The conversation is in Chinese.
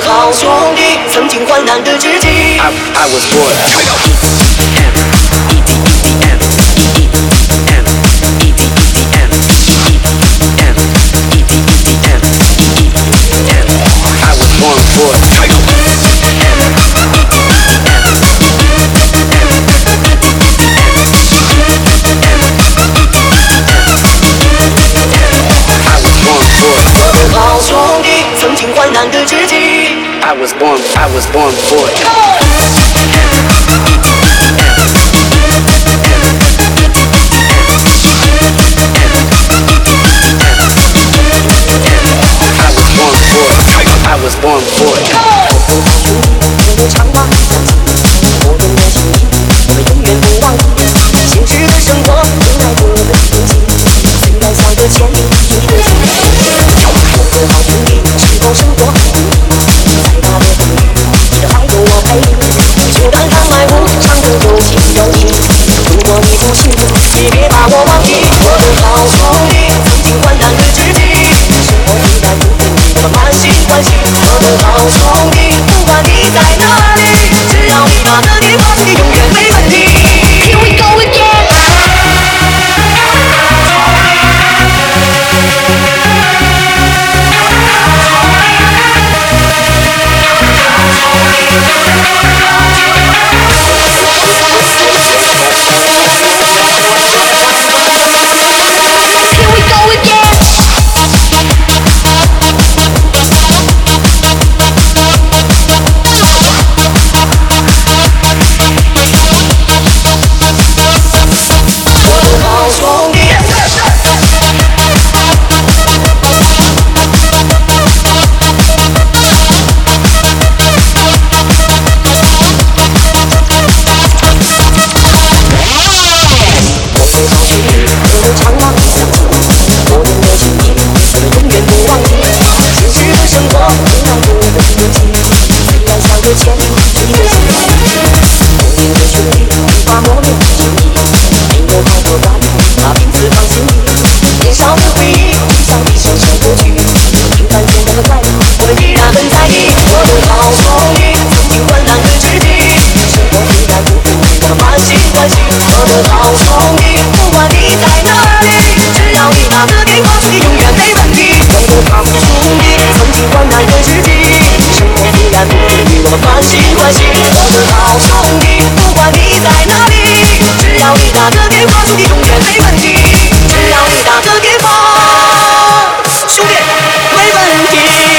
好兄弟曾经患难的知己。I was born, I was born for it. 欢系我的好兄弟不管你在哪里只要你拿个电话你永远的回忆，一扫你小小孤寂。我平凡却那的快乐，我们依然很在意。我的好兄弟，曾经患难的知己，生活依然不平凡。我们欢欣欢喜，我的好兄弟，不管你在哪里，只要你打个电话，兄弟永远没问题。我的好兄弟，曾经患难的知己，生活依然不平凡。我们欢欣欢喜，我的好兄弟，不管你在哪里，只要你打个电话，兄弟永远没问题。只要你打个电话兄弟没问题。